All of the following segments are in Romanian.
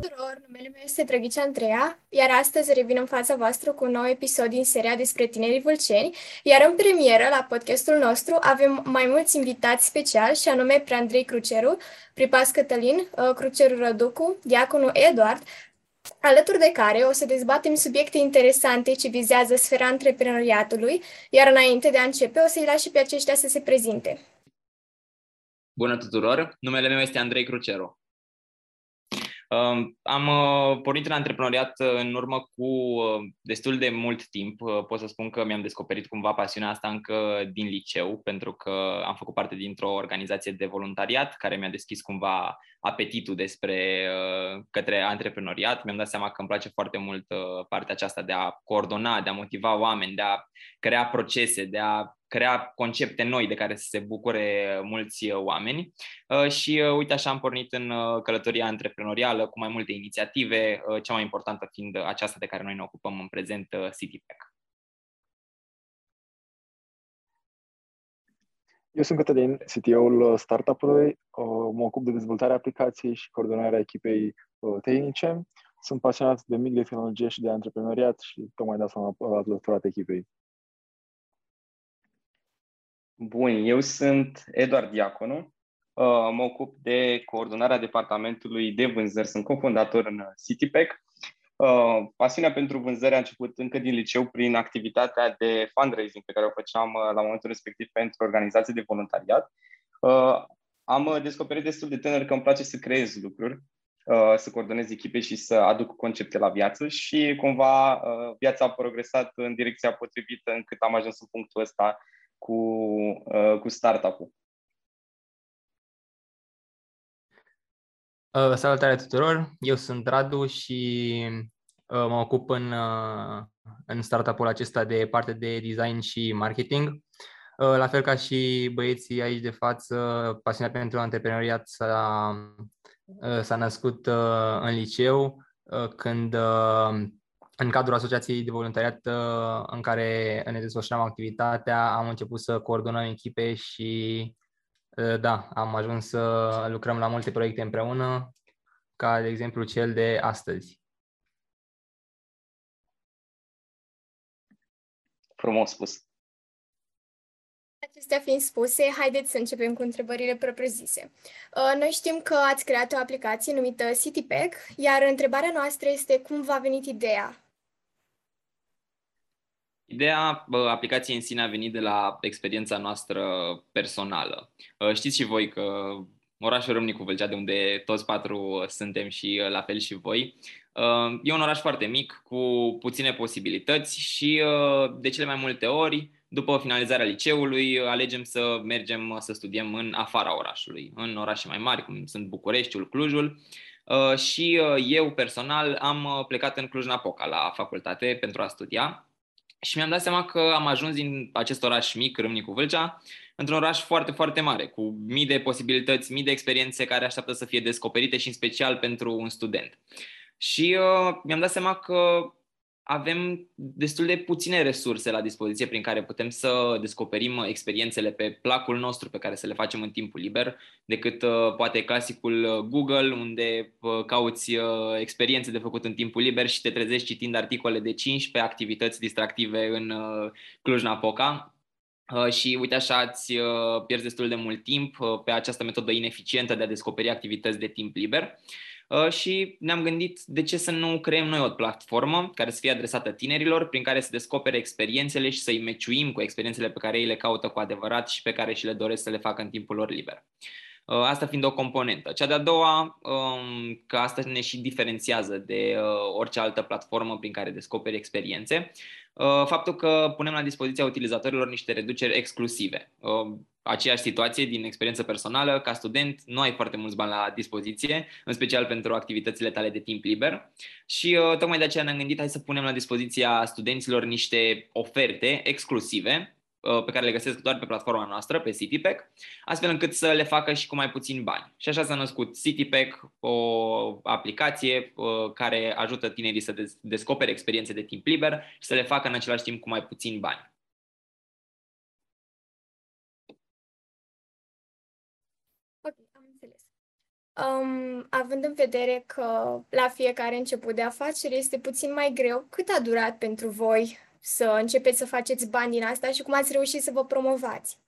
tuturor, numele meu este Drăghice Andreea, iar astăzi revin în fața voastră cu un nou episod din seria despre tinerii vâlceni, iar în premieră la podcastul nostru avem mai mulți invitați speciali și anume pre Andrei Cruceru, Pripas Cătălin, uh, Cruceru Răducu, Diaconul Eduard, alături de care o să dezbatem subiecte interesante ce vizează sfera antreprenoriatului, iar înainte de a începe o să-i las și pe aceștia să se prezinte. Bună tuturor! Numele meu este Andrei Cruceru. Am uh, pornit în antreprenoriat uh, în urmă cu uh, destul de mult timp. Pot să spun că mi-am descoperit cumva pasiunea asta încă din liceu, pentru că am făcut parte dintr-o organizație de voluntariat care mi-a deschis cumva apetitul despre către antreprenoriat. Mi-am dat seama că îmi place foarte mult partea aceasta de a coordona, de a motiva oameni, de a crea procese, de a crea concepte noi de care să se bucure mulți oameni uh, și uh, uite așa am pornit în uh, călătoria antreprenorială cu mai multe inițiative, cea mai importantă fiind aceasta de care noi ne ocupăm în prezent, CityPack. Eu sunt Cătălin, CTO-ul startup-ului, mă ocup de dezvoltarea aplicației și coordonarea echipei tehnice. Sunt pasionat de mic de tehnologie și de antreprenoriat și tocmai de asta am alăturat echipei. Bun, eu sunt Eduard Diaconu, uh, mă ocup de coordonarea departamentului de vânzări, sunt cofondator în CityPack. Uh, pasiunea pentru vânzări a început încă din liceu prin activitatea de fundraising pe care o făceam uh, la momentul respectiv pentru organizații de voluntariat. Am descoperit destul de tânăr că îmi place să creez lucruri, să coordonez echipe și să aduc concepte la viață și cumva viața a progresat în direcția potrivită încât am ajuns în punctul ăsta cu, uh, cu startup-ul. Uh, salutare tuturor, eu sunt Radu și uh, mă ocup în, uh, în startup-ul acesta de parte de design și marketing. Uh, la fel ca și băieții aici de față, pasiunea pentru antreprenoriat s-a, uh, s-a născut uh, în liceu, uh, când uh, în cadrul asociației de voluntariat uh, în care ne desfășurăm activitatea, am început să coordonăm echipe și uh, da, am ajuns să lucrăm la multe proiecte împreună, ca de exemplu cel de astăzi. Frumos spus. Acestea fiind spuse, haideți să începem cu întrebările propriu-zise. Uh, noi știm că ați creat o aplicație numită CityPack, iar întrebarea noastră este cum v-a venit ideea Ideea aplicației în sine a venit de la experiența noastră personală. Știți și voi că orașul Râmnicu Vâlcea, de unde toți patru suntem și la fel și voi, e un oraș foarte mic, cu puține posibilități și de cele mai multe ori, după finalizarea liceului, alegem să mergem să studiem în afara orașului, în orașe mai mari, cum sunt Bucureștiul, Clujul, și eu personal am plecat în Cluj-Napoca la facultate pentru a studia și mi-am dat seama că am ajuns din acest oraș mic, Râmnicu Vâlcea, într-un oraș foarte, foarte mare, cu mii de posibilități, mii de experiențe care așteaptă să fie descoperite și în special pentru un student. Și uh, mi-am dat seama că avem destul de puține resurse la dispoziție prin care putem să descoperim experiențele pe placul nostru pe care să le facem în timpul liber, decât uh, poate clasicul uh, Google, unde uh, cauți uh, experiențe de făcut în timpul liber și te trezești citind articole de 15 activități distractive în uh, Cluj-Napoca. Uh, și uite așa îți uh, pierzi destul de mult timp uh, pe această metodă ineficientă de a descoperi activități de timp liber. Uh, Uh, și ne-am gândit de ce să nu creăm noi o platformă care să fie adresată tinerilor, prin care să descopere experiențele și să-i meciuim cu experiențele pe care ei le caută cu adevărat și pe care și le doresc să le facă în timpul lor liber. Uh, asta fiind o componentă. Cea de-a doua, um, că asta ne și diferențiază de uh, orice altă platformă prin care descoperi experiențe, faptul că punem la dispoziția utilizatorilor niște reduceri exclusive aceeași situație din experiență personală, ca student nu ai foarte mulți bani la dispoziție, în special pentru activitățile tale de timp liber și uh, tocmai de aceea ne-am gândit hai să punem la dispoziția studenților niște oferte exclusive uh, pe care le găsesc doar pe platforma noastră, pe CityPack, astfel încât să le facă și cu mai puțin bani. Și așa s-a născut CityPack, o aplicație uh, care ajută tinerii să descopere experiențe de timp liber și să le facă în același timp cu mai puțin bani. Um, având în vedere că la fiecare început de afacere este puțin mai greu, cât a durat pentru voi să începeți să faceți bani din asta și cum ați reușit să vă promovați?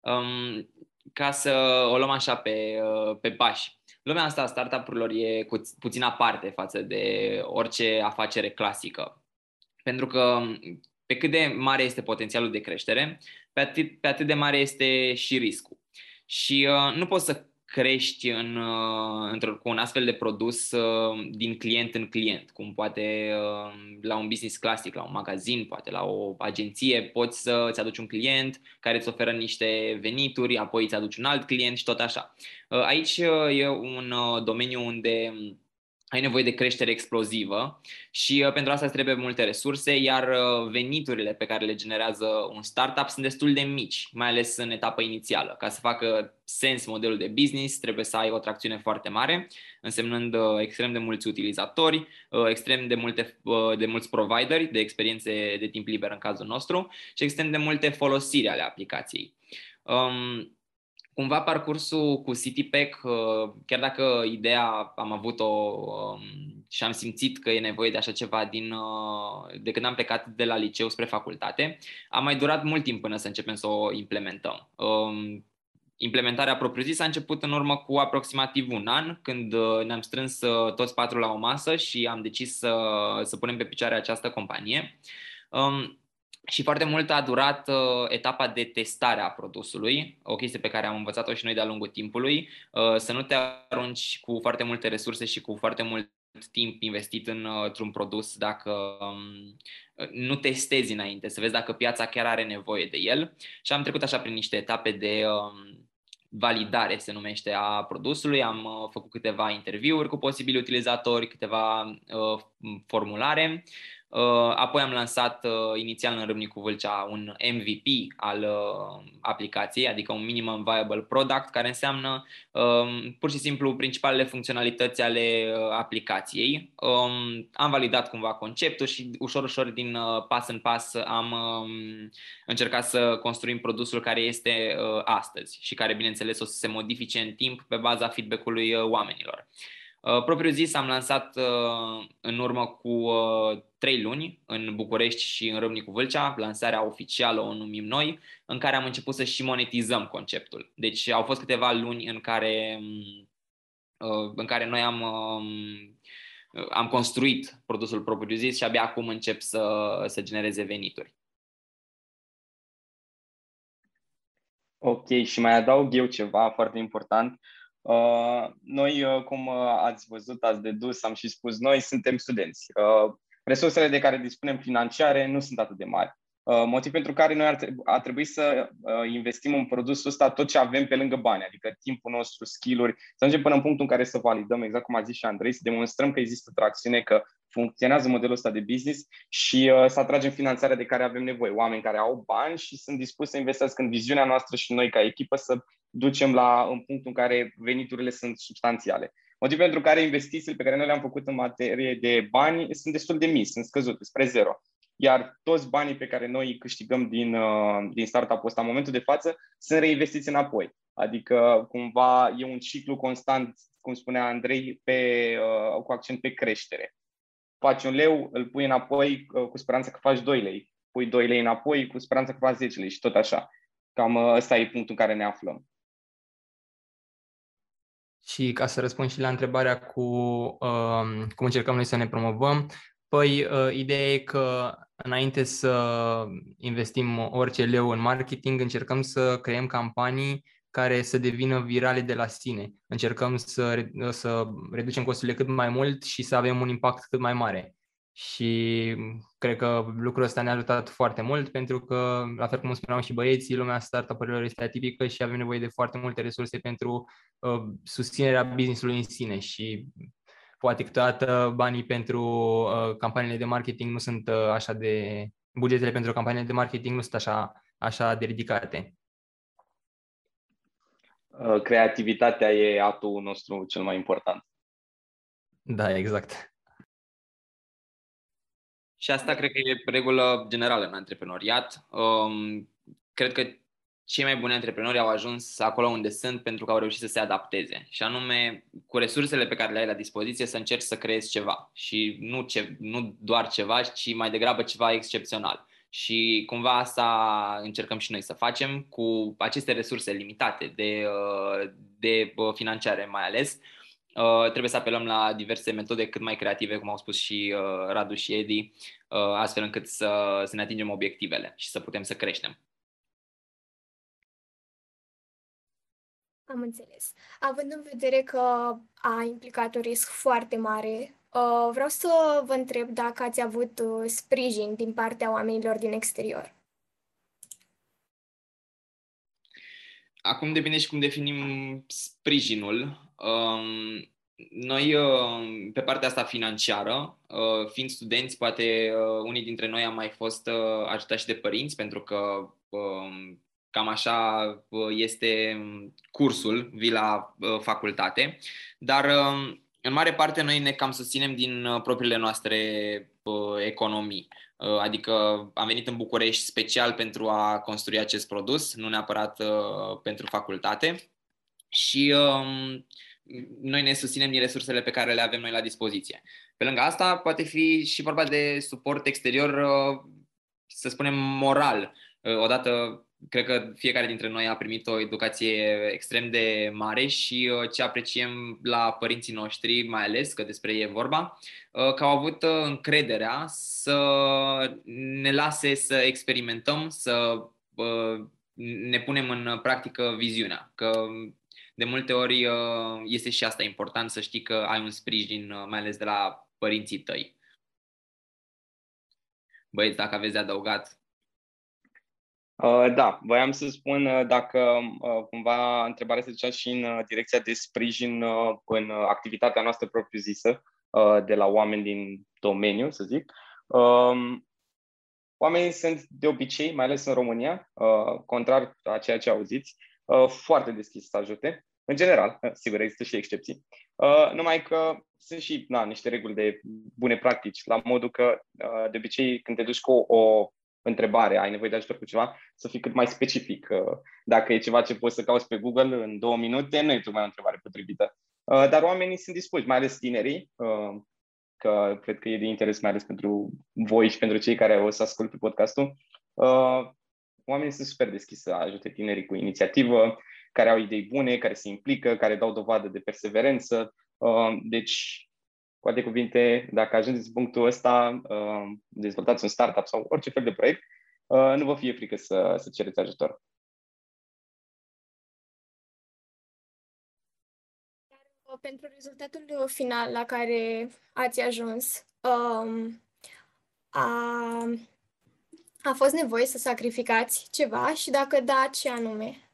Um, ca să o luăm așa pe, uh, pe pași. Lumea asta a startup-urilor e cu, puțin aparte față de orice afacere clasică. Pentru că pe cât de mare este potențialul de creștere, pe atât, pe atât de mare este și riscul. Și uh, nu poți să crești în, uh, cu un astfel de produs uh, din client în client, cum poate uh, la un business clasic, la un magazin, poate la o agenție, poți să-ți aduci un client care îți oferă niște venituri, apoi îți aduci un alt client și tot așa. Aici e un domeniu unde ai nevoie de creștere explozivă și uh, pentru asta îți trebuie multe resurse, iar uh, veniturile pe care le generează un startup sunt destul de mici, mai ales în etapa inițială. Ca să facă sens modelul de business, trebuie să ai o tracțiune foarte mare, însemnând uh, extrem de mulți utilizatori, uh, extrem de, multe, uh, de mulți provideri de experiențe de timp liber în cazul nostru și extrem de multe folosiri ale aplicației. Um, cumva parcursul cu CityPack, uh, chiar dacă ideea am avut-o um, și am simțit că e nevoie de așa ceva din, uh, de când am plecat de la liceu spre facultate, a mai durat mult timp până să începem să o implementăm. Um, implementarea propriu-zisă a început în urmă cu aproximativ un an, când uh, ne-am strâns toți patru la o masă și am decis să, să punem pe picioare această companie. Um, și foarte mult a durat uh, etapa de testare a produsului, o chestie pe care am învățat-o și noi de-a lungul timpului, uh, să nu te arunci cu foarte multe resurse și cu foarte mult timp investit în, uh, într-un produs dacă um, nu testezi înainte, să vezi dacă piața chiar are nevoie de el. Și am trecut așa prin niște etape de um, validare, se numește, a produsului. Am uh, făcut câteva interviuri cu posibili utilizatori, câteva uh, formulare Uh, apoi am lansat uh, inițial în Râmnicu Vâlcea un MVP al uh, aplicației, adică un Minimum Viable Product, care înseamnă um, pur și simplu principalele funcționalități ale aplicației. Um, am validat cumva conceptul și ușor, ușor, din pas în pas, am um, încercat să construim produsul care este astăzi și care, bineînțeles, o să se modifice în timp pe baza feedback-ului oamenilor. Uh, propriu zis, am lansat uh, în urmă cu uh, trei luni în București și în Râmnicu Vâlcea, lansarea oficială o numim noi, în care am început să și monetizăm conceptul. Deci au fost câteva luni în care, în care noi am, um, am construit produsul propriu zis și abia acum încep să, să genereze venituri. Ok, și mai adaug eu ceva foarte important. Uh, noi, uh, cum uh, ați văzut, ați dedus, am și spus, noi suntem studenți. Resursele de care dispunem financiare nu sunt atât de mari. Motiv pentru care noi ar trebui, ar trebui să investim în produsul ăsta tot ce avem pe lângă bani, adică timpul nostru, skill-uri, să ajungem până în punctul în care să validăm, exact cum a zis și Andrei, să demonstrăm că există tracțiune, că funcționează modelul ăsta de business și uh, să atragem finanțarea de care avem nevoie. Oameni care au bani și sunt dispuși să investească în viziunea noastră și noi ca echipă să ducem la în punctul în care veniturile sunt substanțiale. Motiv pentru care investițiile pe care noi le-am făcut în materie de bani sunt destul de mici, sunt scăzute, spre zero. Iar toți banii pe care noi îi câștigăm din, uh, din startup-ul ăsta în momentul de față sunt reinvestiți înapoi. Adică cumva e un ciclu constant, cum spunea Andrei, pe, uh, cu accent pe creștere faci un leu, îl pui înapoi uh, cu speranța că faci 2 lei, pui 2 lei înapoi cu speranța că faci 10 lei și tot așa. Cam uh, ăsta e punctul în care ne aflăm. Și ca să răspund și la întrebarea cu uh, cum încercăm noi să ne promovăm, păi uh, ideea e că înainte să investim orice leu în marketing, încercăm să creăm campanii care să devină virale de la sine. Încercăm să, să reducem costurile cât mai mult și să avem un impact cât mai mare. Și cred că lucrul ăsta ne-a ajutat foarte mult pentru că, la fel cum spuneau și băieții, lumea startup-urilor este atipică și avem nevoie de foarte multe resurse pentru uh, susținerea business-ului în sine și poate câteodată banii pentru uh, campaniile de marketing nu sunt uh, așa de... bugetele pentru campaniile de marketing nu sunt așa, așa de ridicate. Uh, creativitatea e atul nostru cel mai important. Da, exact. Și asta cred că e regulă generală în antreprenoriat. Um, cred că cei mai buni antreprenori au ajuns acolo unde sunt pentru că au reușit să se adapteze. Și anume, cu resursele pe care le ai la dispoziție, să încerci să creezi ceva. Și nu, ce, nu doar ceva, ci mai degrabă ceva excepțional. Și cumva asta încercăm și noi să facem cu aceste resurse limitate de, uh, de uh, financiare mai ales. Uh, trebuie să apelăm la diverse metode cât mai creative, cum au spus și Radu și Edi, astfel încât să, să ne atingem obiectivele și să putem să creștem. Am înțeles. Având în vedere că a implicat un risc foarte mare, uh, vreau să vă întreb dacă ați avut uh, sprijin din partea oamenilor din exterior. Acum depinde și cum definim sprijinul. Um, noi, uh, pe partea asta financiară, fiind studenți, poate unii dintre noi am mai fost ajutați de părinți, pentru că um, Cam așa este cursul, vii la facultate, dar în mare parte noi ne cam susținem din propriile noastre economii. Adică am venit în București special pentru a construi acest produs, nu neapărat pentru facultate. Și noi ne susținem din resursele pe care le avem noi la dispoziție. Pe lângă asta, poate fi și vorba de suport exterior, să spunem, moral. Odată cred că fiecare dintre noi a primit o educație extrem de mare și uh, ce apreciem la părinții noștri, mai ales că despre ei e vorba, uh, că au avut uh, încrederea să ne lase să experimentăm, să ne punem în practică viziunea. Că de multe ori este și asta important să știi că ai un sprijin, mai ales de la părinții tăi. Băieți, dacă aveți de adăugat, Uh, da, voiam să spun uh, dacă uh, cumva întrebarea se ducea și în direcția de sprijin în activitatea noastră propriu-zisă de la oameni din domeniu, să zic. Um, oamenii sunt de obicei, mai ales în România, contrar a ceea ce auziți, foarte deschiși să ajute. În general, sigur, există și excepții. Numai că sunt și na, niște reguli de bune practici, la modul că, de obicei, când te duci cu o întrebare, ai nevoie de ajutor cu ceva, să fii cât mai specific. Dacă e ceva ce poți să cauți pe Google în două minute, nu e tocmai o întrebare potrivită. Uh, dar oamenii sunt dispuși, mai ales tinerii, uh, că cred că e de interes mai ales pentru voi și pentru cei care o să asculte podcastul. Uh, oamenii sunt super deschiși să ajute tinerii cu inițiativă, care au idei bune, care se implică, care dau dovadă de perseverență. Deci cu alte cuvinte, dacă ajungeți în punctul ăsta, uh, dezvoltați un startup sau orice fel de proiect, uh, nu vă fie frică să, să cereți ajutor. Uh, pentru rezultatul final la care ați ajuns, um, a, a fost nevoie să sacrificați ceva și dacă da, ce anume?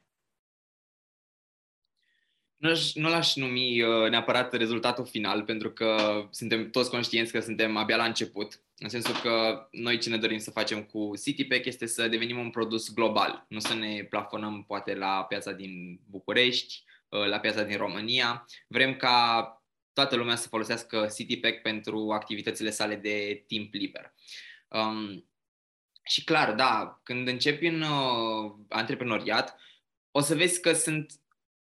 Nu, nu l-aș numi uh, neapărat rezultatul final, pentru că suntem toți conștienți că suntem abia la început. În sensul că noi ce ne dorim să facem cu CityPack este să devenim un produs global, nu să ne plafonăm poate la piața din București, uh, la piața din România. Vrem ca toată lumea să folosească CityPack pentru activitățile sale de timp liber. Um, și clar, da, când începi în uh, antreprenoriat, o să vezi că sunt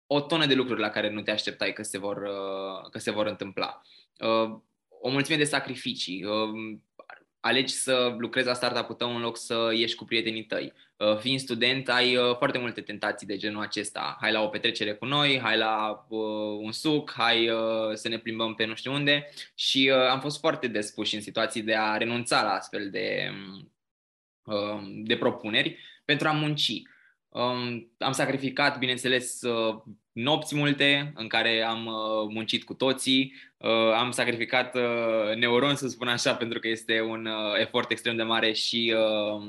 o tonă de lucruri la care nu te așteptai că se vor, uh, că se vor întâmpla. Uh, o mulțime de sacrificii. Uh, alegi să lucrezi la startup-ul tău în loc să ieși cu prietenii tăi. Fiind student, ai foarte multe tentații de genul acesta. Hai la o petrecere cu noi, hai la un suc, hai să ne plimbăm pe nu știu unde și am fost foarte despuși în situații de a renunța la astfel de, de propuneri pentru a munci. Um, am sacrificat, bineînțeles, uh, nopți multe în care am uh, muncit cu toții. Uh, am sacrificat uh, neuron, să spun așa, pentru că este un uh, efort extrem de mare și uh,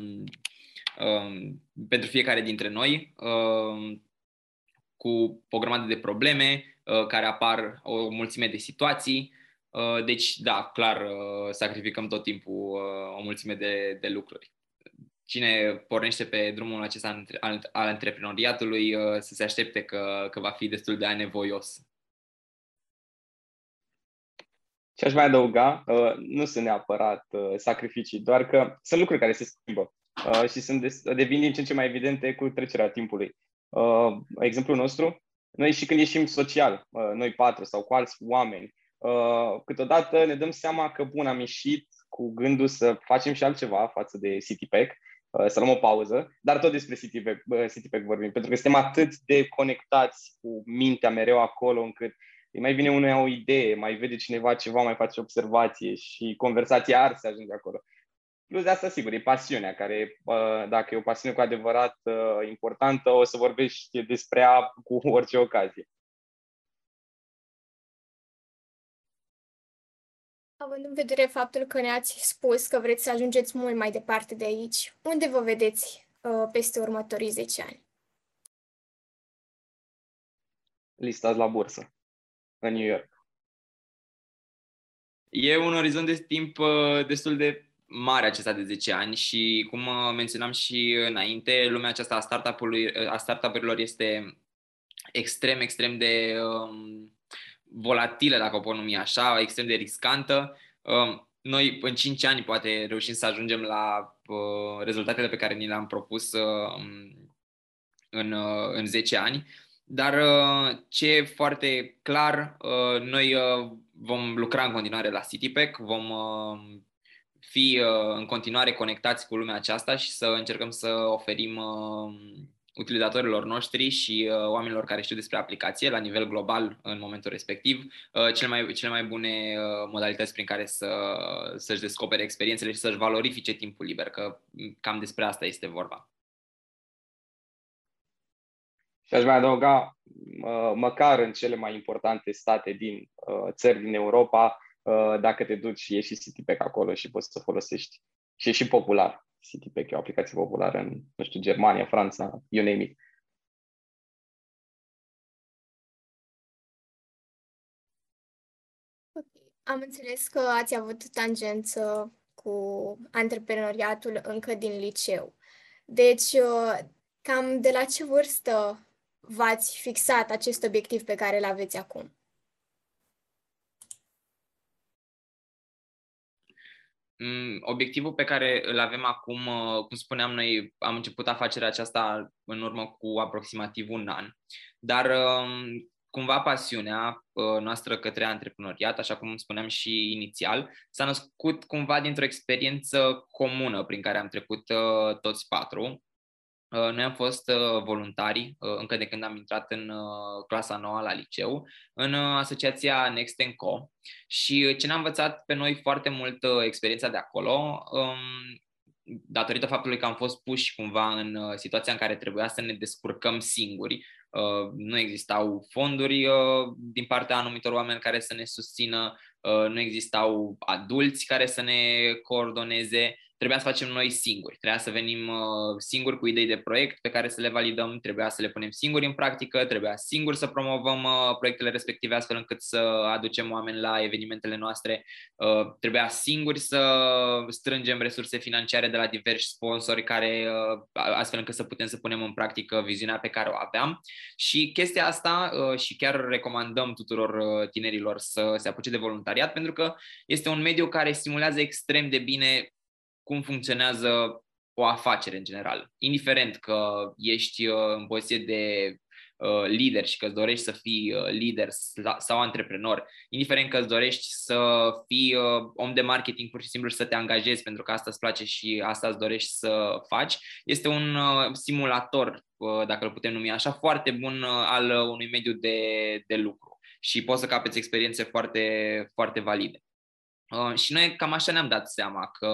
uh, pentru fiecare dintre noi, uh, cu o grămadă de probleme uh, care apar, o mulțime de situații. Uh, deci, da, clar, uh, sacrificăm tot timpul uh, o mulțime de, de lucruri cine pornește pe drumul acesta al, al antreprenoriatului uh, să se aștepte că, că va fi destul de anevoios. Ce aș mai adăuga, uh, nu sunt neapărat uh, sacrificii, doar că sunt lucruri care se schimbă. uh, și sunt des, devin din ce în ce mai evidente cu trecerea timpului. Uh, exemplul nostru, noi și când ieșim social, uh, noi patru sau cu alți oameni, uh, câteodată ne dăm seama că, bun, am ieșit cu gândul să facem și altceva față de CityPack, uh, să luăm o pauză, dar tot despre CityPack, uh, CityPack vorbim, pentru că suntem atât de conectați cu mintea mereu acolo încât îi mai vine unuia o idee, mai vede cineva ceva, mai face observație și conversația ar să ajunge acolo. Plus de asta, sigur, e pasiunea, care, dacă e o pasiune cu adevărat importantă, o să vorbești despre ea cu orice ocazie. Având în vedere faptul că ne-ați spus că vreți să ajungeți mult mai departe de aici, unde vă vedeți uh, peste următorii 10 ani? Listați la bursă, în New York. E un orizont de timp uh, destul de mare acesta de 10 ani și, cum uh, menționam și înainte, lumea aceasta a, startup a startup-urilor este extrem, extrem de um, volatilă, dacă o pot numi așa, extrem de riscantă. Um, noi, în 5 ani, poate reușim să ajungem la uh, rezultatele pe care ni le-am propus uh, în, uh, în 10 ani. Dar ce e foarte clar, noi vom lucra în continuare la CityPack, vom fi în continuare conectați cu lumea aceasta și să încercăm să oferim utilizatorilor noștri și uh, oamenilor care știu despre aplicație la nivel global în momentul respectiv, uh, cele, mai, cele mai bune uh, modalități prin care să, să-și descopere experiențele și să-și valorifice timpul liber, că cam despre asta este vorba. Și aș mai adăuga, măcar în cele mai importante state din țări din Europa, dacă te duci și ieși CityPack acolo și poți să folosești și e și popular. CityPack e o aplicație populară în, nu știu, Germania, Franța, you name it. Am înțeles că ați avut tangență cu antreprenoriatul încă din liceu. Deci, uh, cam de la ce vârstă v-ați fixat acest obiectiv pe care îl aveți acum? Obiectivul pe care îl avem acum, uh, cum spuneam, noi am început afacerea aceasta în urmă cu aproximativ un an, dar um, cumva pasiunea uh, noastră către antreprenoriat, așa cum spuneam și inițial, s-a născut cumva dintr-o experiență comună prin care am trecut uh, toți patru. Uh, noi am fost uh, voluntari uh, încă de când am intrat în clasa nouă la liceu, în asociația Next Co. Și ce ne-a învățat pe noi foarte mult experiența de acolo, um, datorită faptului că am fost puși cumva în situația în care trebuia să ne descurcăm singuri, nu existau fonduri din partea anumitor oameni care să ne susțină, nu existau adulți care să ne coordoneze trebuia să facem noi singuri. Trebuia să venim uh, singuri cu idei de proiect pe care să le validăm, trebuia să le punem singuri în practică, trebuia singuri să promovăm uh, proiectele respective astfel încât să aducem oameni la evenimentele noastre, uh, trebuia singuri să strângem resurse financiare de la diversi sponsori care astfel încât să putem să punem în practică viziunea pe care o aveam și chestia asta și chiar recomandăm tuturor tinerilor să se apuce de voluntariat pentru că este un mediu care stimulează extrem de bine cum funcționează o afacere în general. Indiferent că ești uh, în poziție de uh, lider și că îți dorești să fii uh, lider sau antreprenor, indiferent că îți dorești să fii om de marketing pur și simplu și să te angajezi pentru că asta îți place și asta îți dorești să faci, este un simulator, dacă îl putem numi așa, foarte bun al unui mediu de, de lucru și poți să capeți experiențe foarte, foarte valide. Uh, și noi cam așa ne-am dat seama că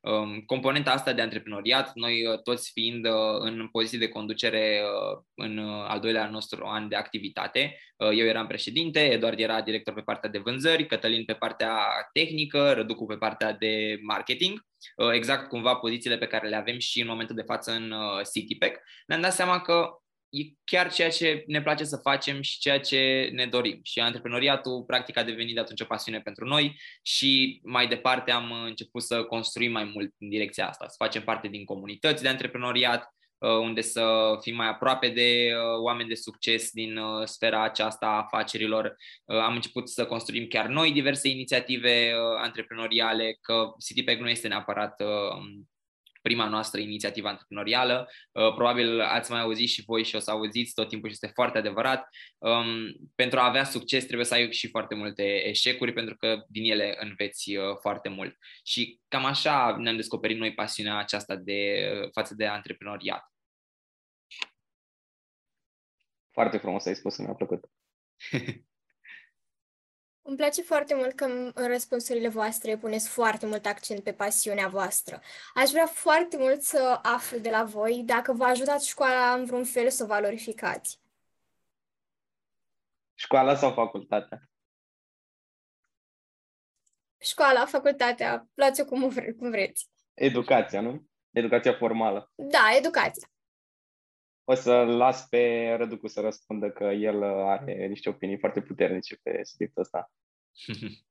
um, componenta asta de antreprenoriat, noi uh, toți fiind uh, în poziție de conducere uh, în uh, al doilea nostru an de activitate, uh, eu eram președinte, Eduard era director pe partea de vânzări, Cătălin pe partea tehnică, Răducu pe partea de marketing, exact cumva pozițiile pe care le avem și în momentul de față în CityPack, ne-am dat seama că e chiar ceea ce ne place să facem și ceea ce ne dorim. Și antreprenoriatul, practic, a devenit de atunci o pasiune pentru noi și mai departe am început să construim mai mult în direcția asta, să facem parte din comunități de antreprenoriat, uh, unde să fim mai aproape de uh, oameni de succes din uh, sfera aceasta a afacerilor. Am început să construim chiar noi diverse inițiative antreprenoriale, că CityPack nu este neapărat prima noastră inițiativă antreprenorială. Uh, probabil ați mai auzit și voi și o să auziți tot timpul și este foarte adevărat. Um, pentru a avea succes trebuie să ai și foarte multe eșecuri pentru că din ele înveți uh, foarte mult. Și cam așa ne-am descoperit noi pasiunea aceasta de față de antreprenoriat. Foarte frumos ai spus, mi-a plăcut. Îmi place foarte mult că în răspunsurile voastre puneți foarte mult accent pe pasiunea voastră. Aș vrea foarte mult să aflu de la voi dacă v-a ajutat școala în vreun fel să o valorificați. Școala sau facultatea? Școala, facultatea, luați-o cum, vre- cum vreți. Educația, nu? Educația formală. Da, educația. O să las pe Răducu să răspundă că el are niște opinii foarte puternice pe subiectul ăsta.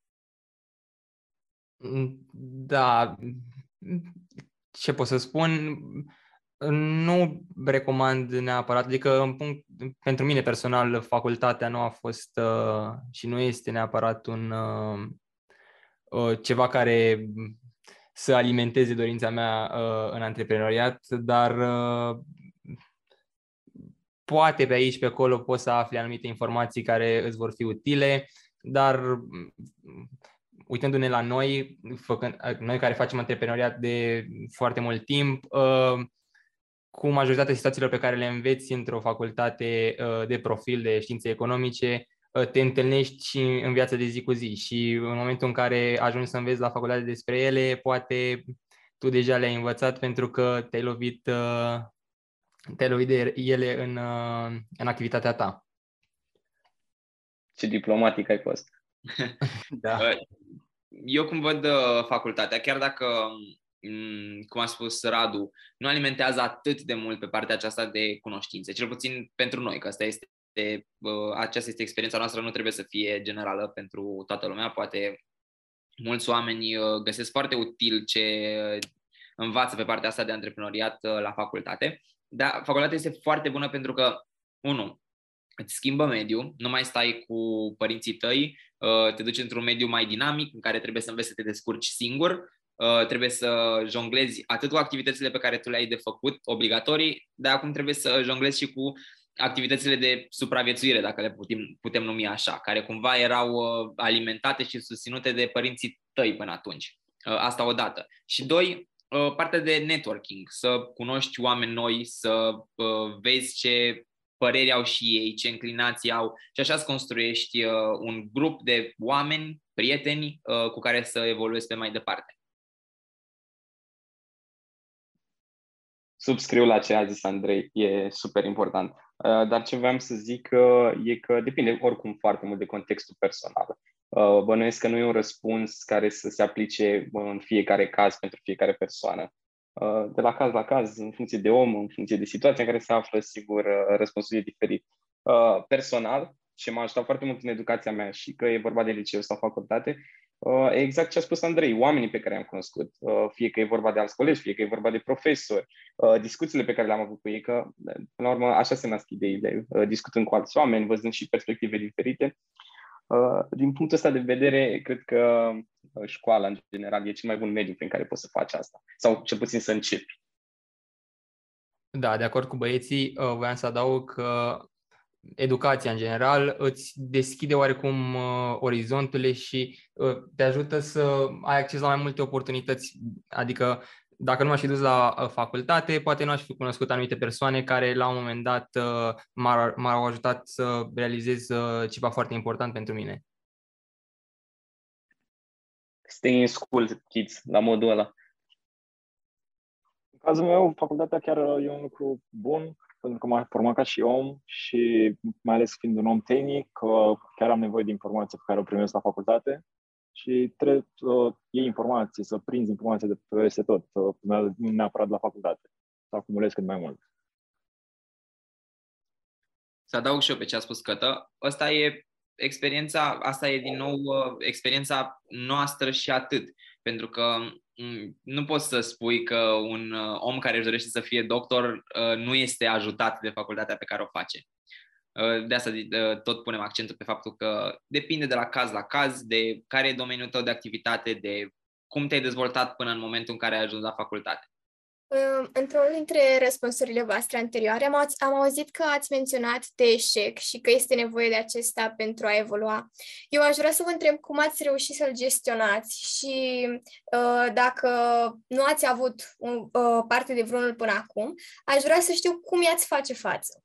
Da, ce pot să spun? Nu recomand neapărat, adică în punct, pentru mine personal facultatea nu a fost uh, și nu este neapărat un uh, uh, ceva care să alimenteze dorința mea uh, în antreprenoriat, dar uh, poate pe aici, pe acolo poți să afli anumite informații care îți vor fi utile, dar uitându-ne la noi, făcând, noi care facem antreprenoriat de foarte mult timp, uh, cu majoritatea situațiilor pe care le înveți într-o facultate uh, de profil de științe economice, uh, te întâlnești și în viața de zi cu zi. Și în momentul în care ajungi să înveți la facultate despre ele, poate tu deja le-ai învățat pentru că te-ai lovit te lovit de ele în, uh, în activitatea ta. Ce diplomatic ai fost. da. Uh, eu cum văd uh, facultatea, chiar dacă, mm, cum a spus Radu, nu alimentează atât de mult pe partea aceasta de cunoștințe, cel puțin pentru noi, că asta este, aceasta este experiența noastră, nu trebuie să fie generală pentru toată lumea, poate mulți oameni găsesc foarte util ce învață pe partea asta de antreprenoriat la facultate, dar facultatea este foarte bună pentru că, unu, îți schimbă mediul, nu mai stai cu părinții tăi, uh, te duci într-un mediu mai dinamic în care trebuie să înveți să te descurci singur, uh, trebuie să jonglezi atât cu activitățile pe care tu le-ai de făcut, obligatorii, dar acum trebuie să jonglezi și cu activitățile de supraviețuire, dacă le putem, putem numi așa, care cumva erau uh, alimentate și susținute de părinții tăi până atunci. Asta odată. Și doi, Uh, partea de networking, să cunoști oameni noi, să uh, vezi ce păreri au și ei, ce înclinații au și așa să construiești uh, un grup de oameni, prieteni cu care să evoluezi pe mai departe. Subscriu la ce a zis Andrei, e super important. Dar ce vreau să zic e că depinde oricum foarte mult de contextul personal. Uh, bănuiesc că nu e un răspuns care să se aplice în fiecare caz pentru fiecare persoană. Uh, de la caz la caz, în funcție de om, în funcție de situația în care se află, sigur, uh, răspunsul e diferit. Personal, ce m-a ajutat foarte mult în educația mea și că e vorba de liceu sau facultate, exact ce a spus Andrei, oamenii pe care i-am cunoscut, fie că e vorba de alți colegi, fie că e vorba de profesori, discuțiile pe care le-am avut cu ei, că, până la urmă, așa se nasc ideile, discutând cu alți oameni, văzând și perspective diferite Uh, din punctul ăsta de vedere, cred că uh, școala, în general, e cel mai bun mediu prin care poți să faci asta. Sau cel puțin să începi. Da, de acord cu băieții, uh, voiam să adaug că educația în general îți deschide oarecum orizonturile și te ajută să ai acces la mai multe oportunități. Adică dacă nu m-aș fi dus la uh, facultate, poate nu aș fi cunoscut anumite persoane care la un moment dat uh, m-ar, m-au ajutat să realizez uh, ceva foarte important pentru mine. Stay in school, kids, la modul ăla. În cazul meu, facultatea chiar e un lucru bun, pentru că m-a format ca și om și mai ales fiind un om tehnic, chiar am nevoie de informații pe care o primesc la facultate și trebuie să iei informații, să prinzi informații de pe peste tot, nu neapărat la facultate, să acumulezi cât mai mult. Să adaug și eu pe ce a spus Cătă, asta e experiența, asta e din nou uh, experiența noastră și atât. Pentru că mm, nu poți să spui că un uh, om care își dorește să fie doctor uh, nu este ajutat de facultatea pe care o face. De asta tot punem accentul pe faptul că depinde de la caz la caz, de care e domeniul tău de activitate, de cum te-ai dezvoltat până în momentul în care ai ajuns la facultate. Într-unul dintre răspunsurile voastre anterioare am, am auzit că ați menționat de eșec și că este nevoie de acesta pentru a evolua. Eu aș vrea să vă întreb cum ați reușit să-l gestionați și uh, dacă nu ați avut un, uh, parte de vreunul până acum, aș vrea să știu cum i-ați face față.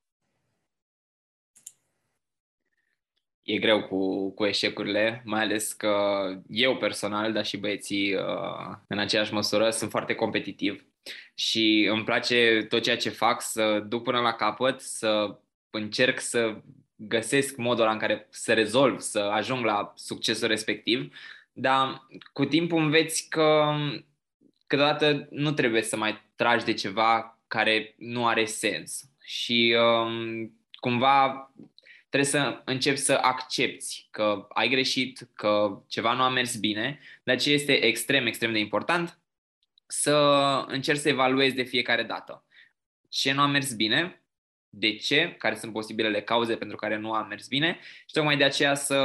E greu cu, cu eșecurile, mai ales că eu personal, dar și băieții uh, în aceeași măsură, sunt foarte competitiv și îmi place tot ceea ce fac să duc până la capăt, să încerc să găsesc modul în care să rezolv, să ajung la succesul respectiv, dar cu timpul înveți că câteodată nu trebuie să mai tragi de ceva care nu are sens. Și um, cumva trebuie să începi să accepti că ai greșit, că ceva nu a mers bine, dar ce este extrem, extrem de important, să încerci să evaluezi de fiecare dată. Ce nu a mers bine, de ce, care sunt posibilele cauze pentru care nu a mers bine și tocmai de aceea să,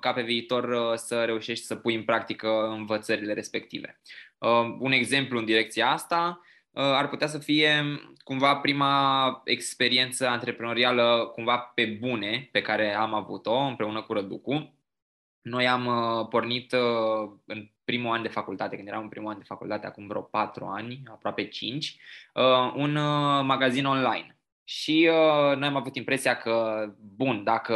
ca pe viitor să reușești să pui în practică învățările respective. Uh, un exemplu în direcția asta uh, ar putea să fie cumva prima experiență antreprenorială cumva pe bune pe care am avut-o împreună cu Răducu. Noi am uh, pornit uh, în primul an de facultate, când eram în primul an de facultate, acum vreo patru ani, aproape cinci, uh, un magazin online. Și noi am avut impresia că, bun, dacă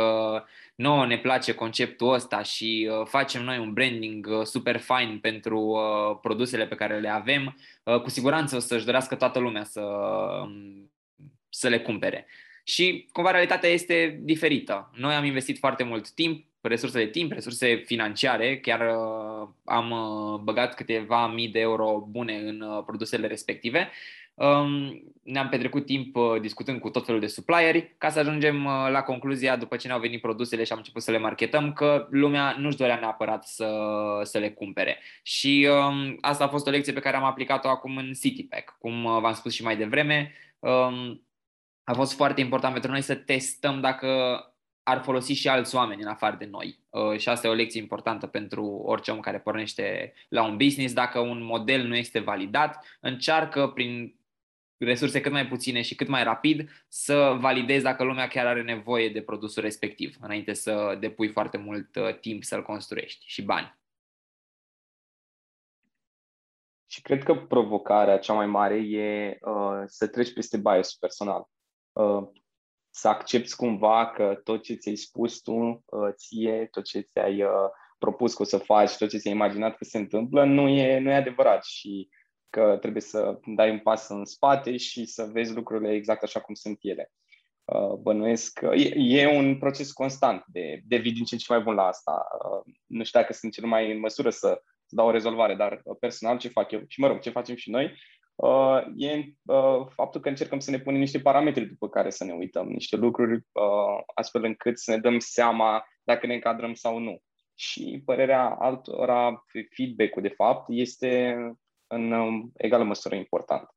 nouă ne place conceptul ăsta și facem noi un branding super fine pentru produsele pe care le avem, cu siguranță o să-și dorească toată lumea să, um, să le cumpere. Și cumva realitatea este diferită. Noi am investit foarte mult timp, resurse de timp, resurse financiare, chiar uh, am uh, băgat câteva mii de euro bune în uh, produsele respective. Um, ne-am petrecut timp uh, discutând cu tot felul de supplieri ca să ajungem uh, la concluzia, după ce ne-au venit produsele și am început să le marketăm, că lumea nu-și dorea neapărat să, să le cumpere. Și um, asta a fost o lecție pe care am aplicat-o acum în CityPack. Cum uh, v-am spus și mai devreme, um, a fost foarte important pentru noi să testăm dacă ar folosi și alți oameni în afară de noi. Uh, și asta e o lecție importantă pentru orice om care pornește la un business. Dacă un model nu este validat, încearcă prin resurse cât mai puține și cât mai rapid să validezi dacă lumea chiar are nevoie de produsul respectiv, înainte să depui foarte mult uh, timp să-l construiești și bani. Și cred că provocarea cea mai mare e uh, să treci peste bias personal. Uh, să accepti cumva că tot ce ți-ai spus tu uh, ție, tot ce ți-ai uh, propus că o să faci, tot ce ți-ai imaginat că se întâmplă, nu e, nu e adevărat și că trebuie să dai un pas în spate și să vezi lucrurile exact așa cum sunt ele. Uh, bănuiesc că e, e un proces constant de devii din ce în ce mai bun la asta. Nu știu dacă sunt cel mai în măsură să, să dau o rezolvare, dar personal ce fac eu și mă rog, ce facem și noi, uh, e uh, faptul că încercăm să ne punem niște parametri după care să ne uităm, niște lucruri uh, astfel încât să ne dăm seama dacă ne încadrăm sau nu. Și părerea altora, feedback-ul de fapt, este în um, egală măsură important.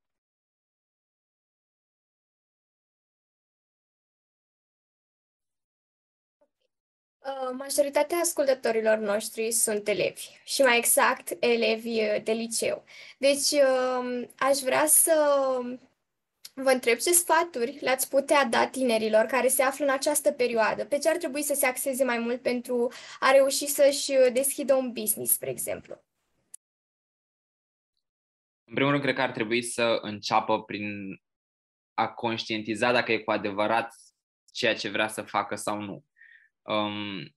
Uh, majoritatea ascultătorilor noștri sunt elevi și mai exact elevi uh, de liceu. Deci um, aș vrea să vă întreb ce sfaturi le-ați putea da tinerilor care se află în această perioadă, pe ce ar trebui să se axeze mai mult pentru a reuși să-și deschidă un business, spre exemplu. În primul rând, cred că ar trebui să înceapă prin a conștientiza dacă e cu adevărat ceea ce vrea să facă sau nu. Um,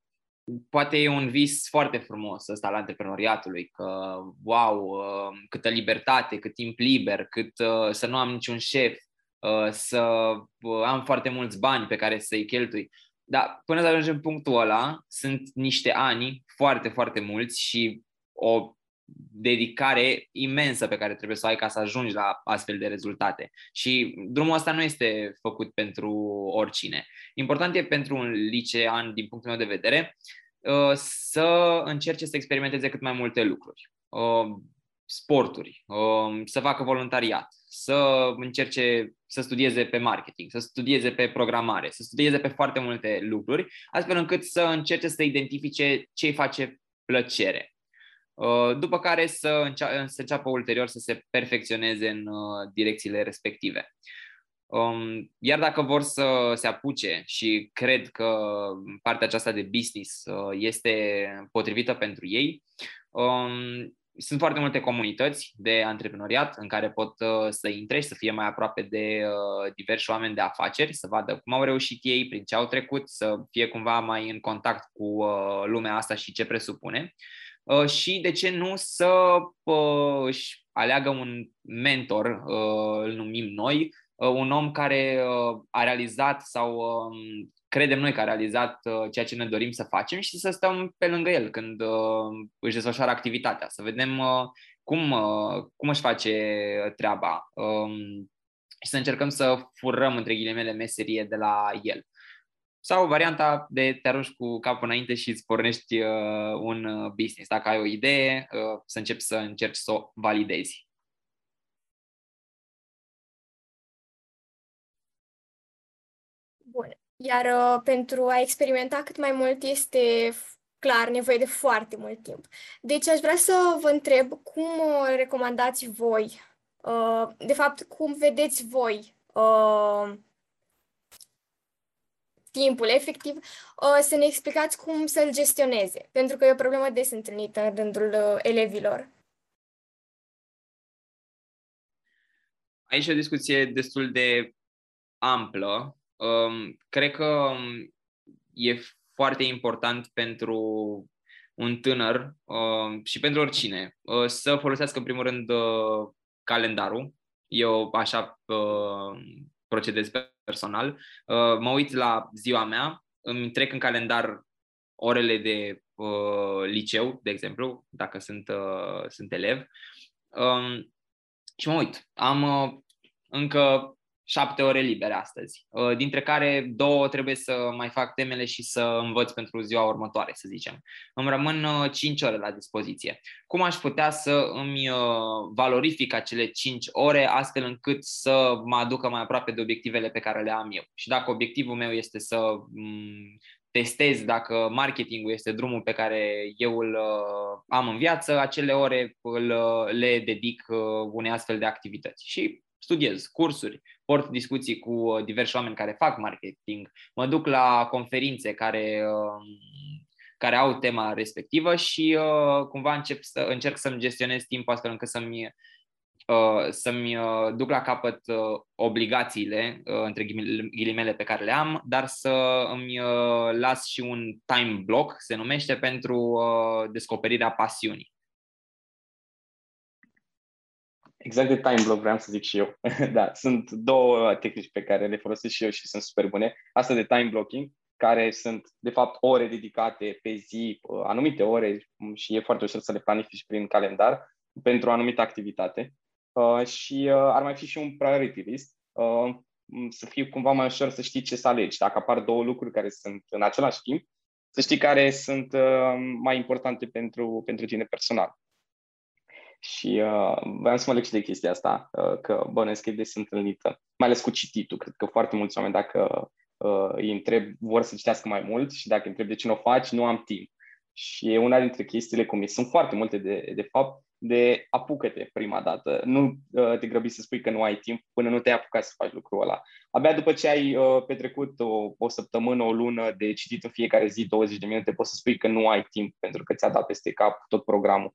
poate e un vis foarte frumos ăsta al antreprenoriatului, că wow, uh, câtă libertate, cât timp liber, cât uh, să nu am niciun șef, uh, să uh, am foarte mulți bani pe care să-i cheltui. Dar până să ajungem în punctul ăla, sunt niște ani foarte, foarte mulți și o dedicare imensă pe care trebuie să o ai ca să ajungi la astfel de rezultate. Și drumul ăsta nu este făcut pentru oricine. Important e pentru un licean, din punctul meu de vedere, uh, să încerce să experimenteze cât mai multe lucruri. Uh, sporturi, uh, să facă voluntariat, să încerce să studieze pe marketing, să studieze pe programare, să studieze pe foarte multe lucruri, astfel încât să încerce să identifice ce îi face plăcere uh, după care să, încea- să înceapă ulterior să se perfecționeze în uh, direcțiile respective. Um, iar dacă vor să se apuce și cred că partea aceasta de business este potrivită pentru ei, um, sunt foarte multe comunități de antreprenoriat în care pot uh, să intre și să fie mai aproape de uh, diversi oameni de afaceri, să vadă cum au reușit ei, prin ce au trecut, să fie cumva mai în contact cu uh, lumea asta și ce presupune. Și de ce nu să își aleagă un mentor, îl numim noi, un om care a realizat sau um, credem noi că a realizat uh, ceea ce ne dorim să facem și să stăm pe lângă el când uh, își desfășoară activitatea, să vedem uh, cum, cum își face treaba um, și să încercăm să furăm, între ghilimele, meserie de la el. Sau varianta de te arunci cu capul înainte și îți pornești un business. Dacă ai o idee, să începi să încerci să o validezi. Bun. Iar uh, pentru a experimenta cât mai mult este clar nevoie de foarte mult timp. Deci aș vrea să vă întreb cum uh, recomandați voi, uh, de fapt, cum vedeți voi uh, timpul efectiv, uh, să ne explicați cum să-l gestioneze, pentru că e o problemă des întâlnită în rândul uh, elevilor. Aici e o discuție destul de amplă um, cred că um, e foarte important pentru un tânăr uh, și pentru oricine uh, să folosească în primul rând uh, calendarul. Eu așa uh, procedez personal. Uh, mă uit la ziua mea, îmi trec în calendar orele de uh, liceu, de exemplu, dacă sunt, uh, sunt elev. Um, și mă uit. Am uh, încă șapte ore libere astăzi, uh, dintre care două trebuie să mai fac temele și să învăț pentru ziua următoare, să zicem. Îmi rămân uh, cinci ore la dispoziție. Cum aș putea să îmi uh, valorific acele cinci ore astfel încât să mă aducă mai aproape de obiectivele pe care le am eu? Și dacă obiectivul meu este să mm, testez dacă marketingul este drumul pe care eu îl am în viață, acele ore îl, le dedic unei astfel de activități. Și studiez cursuri, port discuții cu uh, diversi oameni care fac marketing, mă duc la conferințe care, um, care au tema respectivă și uh, cumva încep să, încerc să-mi gestionez timpul astfel încât să-mi, uh, să-mi duc la capăt obligațiile, între ghilimele pe care le am, dar să îmi las și un time block, se numește, pentru descoperirea pasiunii. Exact de time block vreau să zic și eu. da, sunt două tehnici pe care le folosesc și eu și sunt super bune. Asta de time blocking, care sunt, de fapt, ore dedicate pe zi, uh, anumite ore și e foarte ușor să le planifici prin calendar pentru o anumită activitate. Uh, și uh, ar mai fi și un priority list, uh, să fie cumva mai ușor să știi ce să alegi. Dacă apar două lucruri care sunt în același timp, să știi care sunt uh, mai importante pentru, pentru tine personal. Și uh, vreau să mă leg și de chestia asta, uh, că bănuiesc că des întâlnită, mai ales cu cititul. Cred că foarte mulți oameni, dacă uh, îi întreb, vor să citească mai mult și dacă îi întreb de ce nu o faci, nu am timp. Și e una dintre chestiile cum e. Sunt foarte multe, de, de fapt, de apucă-te prima dată. Nu uh, te grăbi să spui că nu ai timp până nu te-ai apucat să faci lucrul ăla. Abia după ce ai uh, petrecut o, o săptămână, o lună de citit în fiecare zi 20 de minute, poți să spui că nu ai timp pentru că ți-a dat peste cap tot programul.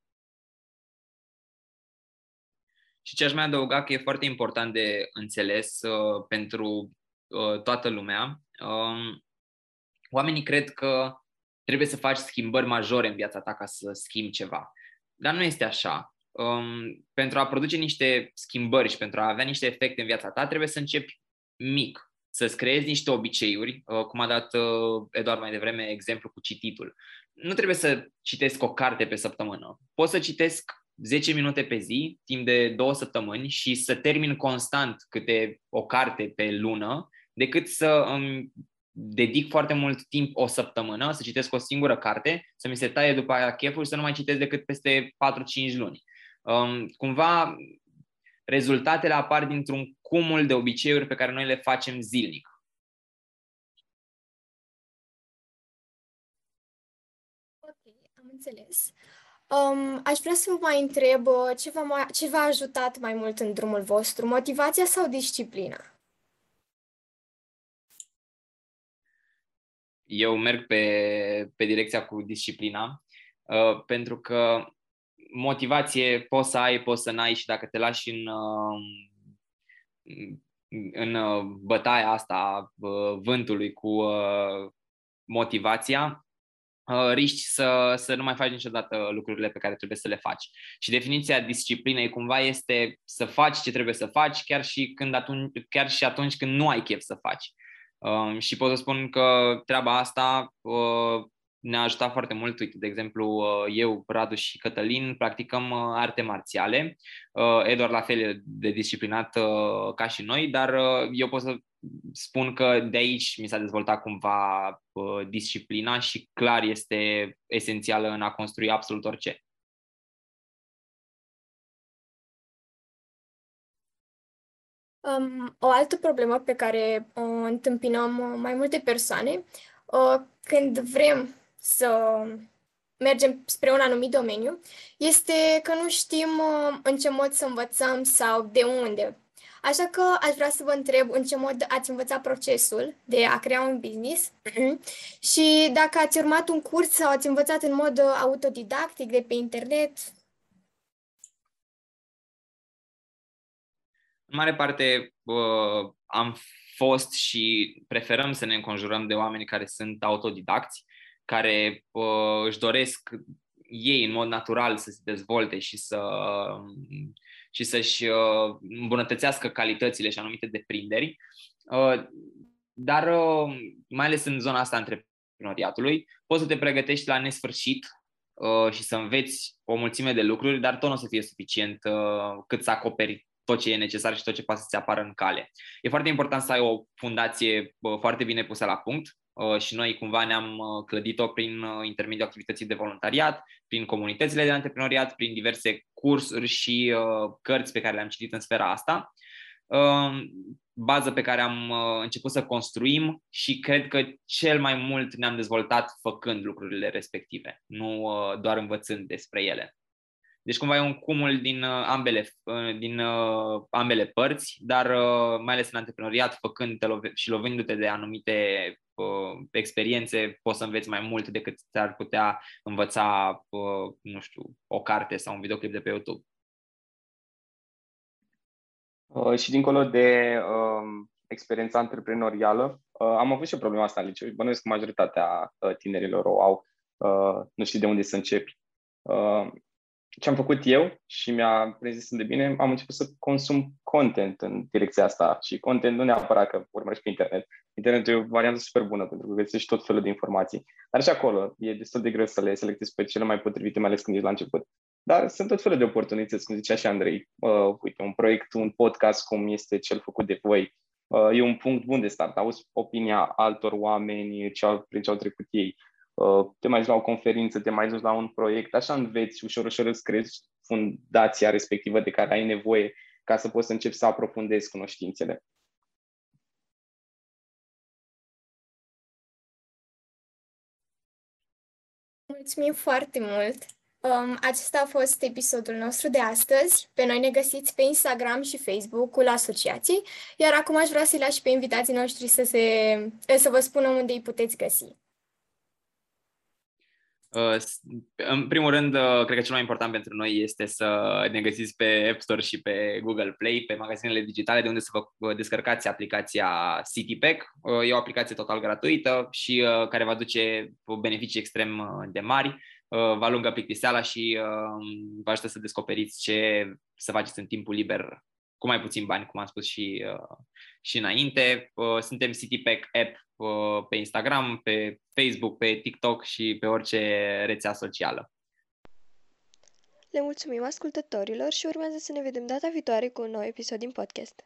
Și ce aș mai adăuga că e foarte important de înțeles uh, pentru uh, toată lumea, um, oamenii cred că trebuie să faci schimbări majore în viața ta ca să schimbi ceva. Dar nu este așa. Um, pentru a produce niște schimbări și pentru a avea niște efecte în viața ta, trebuie să începi mic, să-ți creezi niște obiceiuri, uh, cum a dat uh, Eduard mai devreme exemplu cu cititul. Nu trebuie să citesc o carte pe săptămână. Poți să citesc 10 minute pe zi, timp de două săptămâni și să termin constant câte o carte pe lună, decât să îmi dedic foarte mult timp o săptămână, să citesc o singură carte, să mi se taie după aia cheful și să nu mai citesc decât peste 4-5 luni. Um, cumva, rezultatele apar dintr-un cumul de obiceiuri pe care noi le facem zilnic. Ok, am înțeles. Um, aș vrea să vă mai întreb ce v-a, ce v-a ajutat mai mult în drumul vostru, motivația sau disciplina? Eu merg pe, pe direcția cu disciplina, uh, pentru că motivație poți să ai, poți să n-ai și dacă te lași în, uh, în uh, bătaia asta uh, vântului cu uh, motivația, Uh, riști să, să nu mai faci niciodată lucrurile pe care trebuie să le faci. Și definiția disciplinei cumva este să faci ce trebuie să faci, chiar și, când atunci, chiar și atunci când nu ai chef să faci. Uh, și pot să spun că treaba asta uh, ne-a ajutat foarte mult. Uite, de exemplu, uh, eu, Radu și Cătălin practicăm uh, arte marțiale. Eduard la fel de disciplinat ca și noi, dar eu pot să spun că de aici mi s-a dezvoltat cumva uh, disciplina și clar este esențială în a construi absolut orice. Um, o altă problemă pe care o întâmpinăm mai multe persoane uh, când vrem să mergem spre un anumit domeniu este că nu știm uh, în ce mod să învățăm sau de unde Așa că aș vrea să vă întreb în ce mod ați învățat procesul de a crea un business și dacă ați urmat un curs sau ați învățat în mod autodidactic de pe internet. În mare parte uh, am fost și preferăm să ne înconjurăm de oameni care sunt autodidacți, care uh, își doresc ei în mod natural să se dezvolte și să și să-și uh, îmbunătățească calitățile și anumite deprinderi. Uh, dar, uh, mai ales în zona asta antreprenoriatului, poți să te pregătești la nesfârșit și să înveți o mulțime de lucruri, dar tot nu o să fie suficient cât să acoperi tot ce e necesar și tot ce poate să-ți apară în cale. E foarte important să ai o fundație foarte bine pusă la punct și noi cumva ne-am clădit-o prin intermediul activității de voluntariat, prin comunitățile de antreprenoriat, prin diverse cursuri și uh, cărți pe care le-am citit în sfera asta, uh, bază pe care am uh, început să construim și cred că cel mai mult ne-am dezvoltat făcând lucrurile respective, nu uh, doar învățând despre ele. Deci cumva e un cumul din uh, ambele, uh, din uh, ambele părți, dar uh, mai ales în antreprenoriat, făcând și lovindu-te de anumite uh, experiențe, poți să înveți mai mult decât ți-ar putea învăța, uh, nu știu, o carte sau un videoclip de pe YouTube. Uh, și dincolo de uh, experiența antreprenorială, uh, am avut și problema asta în liceu. Bănuiesc că majoritatea uh, tinerilor o au. Uh, nu știi de unde să începi. Uh, ce am făcut eu și mi-a prins de bine, am început să consum content în direcția asta și content nu neapărat că urmărești pe internet. Internetul e o variantă super bună pentru că găsești tot felul de informații. Dar și acolo e destul de greu să le selectezi pe cele mai potrivite, mai ales când ești la început. Dar sunt tot felul de oportunități, cum zicea și Andrei. Uh, uite, un proiect, un podcast cum este cel făcut de voi, uh, e un punct bun de start. Auzi opinia altor oameni ce au, prin ce au trecut ei. Uh, te mai duci la o conferință, te mai duci la un proiect, așa înveți, ușor, ușor îți crezi fundația respectivă de care ai nevoie ca să poți să începi să aprofundezi cunoștințele. Mulțumim foarte mult! Um, acesta a fost episodul nostru de astăzi. Pe noi ne găsiți pe Instagram și Facebook-ul asociației, iar acum aș vrea să-i lași pe invitații noștri să, se, să vă spună unde îi puteți găsi. Uh, în primul rând, uh, cred că cel mai important pentru noi este să ne găsiți pe App Store și pe Google Play, pe magazinele digitale, de unde să vă descărcați aplicația CityPack. Uh, e o aplicație total gratuită și care va duce beneficii extrem de mari, va lungă plictiseala și vă ajută să descoperiți ce să faceți în timpul liber cu mai puțin bani, cum am spus și, și înainte. Suntem CityPack App Uh, pe Instagram, pe Facebook, pe TikTok și pe orice rețea socială. Le mulțumim ascultătorilor și urmează să ne vedem data viitoare cu un nou episod din podcast.